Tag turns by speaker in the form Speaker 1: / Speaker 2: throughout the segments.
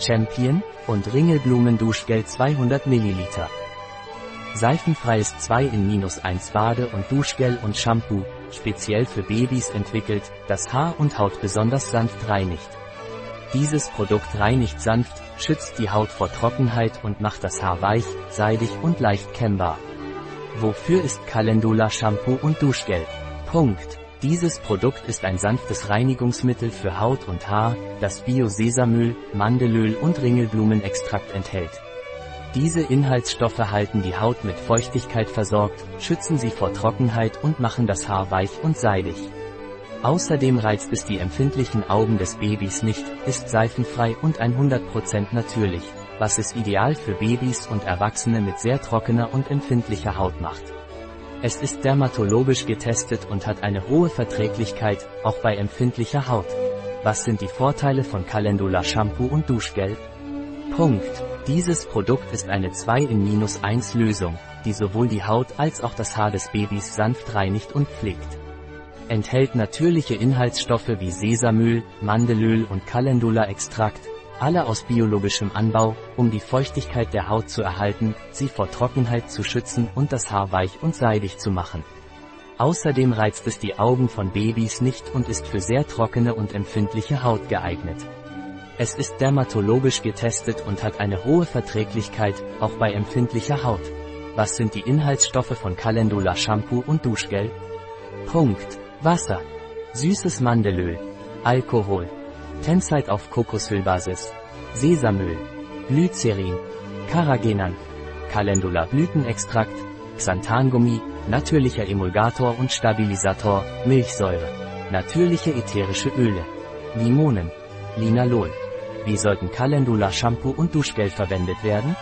Speaker 1: Champion und Ringelblumen-Duschgel 200 ml. Seifenfreies 2 in minus 1 Bade- und Duschgel und Shampoo, speziell für Babys entwickelt, das Haar und Haut besonders sanft reinigt. Dieses Produkt reinigt sanft, schützt die Haut vor Trockenheit und macht das Haar weich, seidig und leicht kämmbar. Wofür ist Calendula Shampoo und Duschgel? Punkt. Dieses Produkt ist ein sanftes Reinigungsmittel für Haut und Haar, das Bio-Sesamöl, Mandelöl und Ringelblumenextrakt enthält. Diese Inhaltsstoffe halten die Haut mit Feuchtigkeit versorgt, schützen sie vor Trockenheit und machen das Haar weich und seidig. Außerdem reizt es die empfindlichen Augen des Babys nicht, ist seifenfrei und 100% natürlich, was es ideal für Babys und Erwachsene mit sehr trockener und empfindlicher Haut macht. Es ist dermatologisch getestet und hat eine hohe Verträglichkeit, auch bei empfindlicher Haut. Was sind die Vorteile von Calendula Shampoo und Duschgel? Punkt. Dieses Produkt ist eine 2 in minus 1 Lösung, die sowohl die Haut als auch das Haar des Babys sanft reinigt und pflegt. Enthält natürliche Inhaltsstoffe wie Sesamöl, Mandelöl und Calendula-Extrakt, alle aus biologischem Anbau, um die Feuchtigkeit der Haut zu erhalten, sie vor Trockenheit zu schützen und das Haar weich und seidig zu machen. Außerdem reizt es die Augen von Babys nicht und ist für sehr trockene und empfindliche Haut geeignet. Es ist dermatologisch getestet und hat eine hohe Verträglichkeit, auch bei empfindlicher Haut. Was sind die Inhaltsstoffe von Calendula Shampoo und Duschgel? Punkt. Wasser. Süßes Mandelöl. Alkohol. Tenside auf Kokosölbasis. Sesamöl. Glycerin. Carrageenan. Calendula Blütenextrakt. Xanthangummi. Natürlicher Emulgator und Stabilisator. Milchsäure. Natürliche ätherische Öle. Limonen. Linalol. Wie sollten Calendula Shampoo und Duschgel verwendet werden?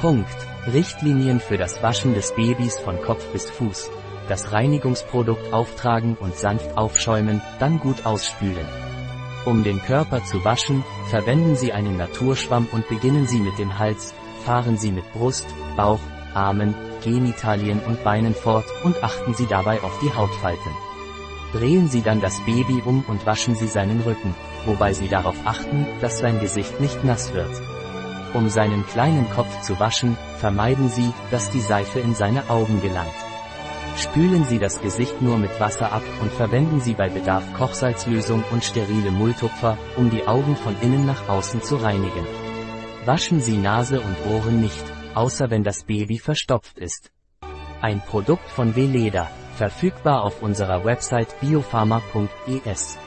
Speaker 1: Punkt. Richtlinien für das Waschen des Babys von Kopf bis Fuß. Das Reinigungsprodukt auftragen und sanft aufschäumen, dann gut ausspülen. Um den Körper zu waschen, verwenden Sie einen Naturschwamm und beginnen Sie mit dem Hals, fahren Sie mit Brust, Bauch, Armen, Genitalien und Beinen fort und achten Sie dabei auf die Hautfalten. Drehen Sie dann das Baby um und waschen Sie seinen Rücken, wobei Sie darauf achten, dass sein Gesicht nicht nass wird. Um seinen kleinen Kopf zu waschen, vermeiden Sie, dass die Seife in seine Augen gelangt. Spülen Sie das Gesicht nur mit Wasser ab und verwenden Sie bei Bedarf Kochsalzlösung und sterile Mulltupfer, um die Augen von innen nach außen zu reinigen. Waschen Sie Nase und Ohren nicht, außer wenn das Baby verstopft ist. Ein Produkt von Veleda, verfügbar auf unserer Website biopharma.es.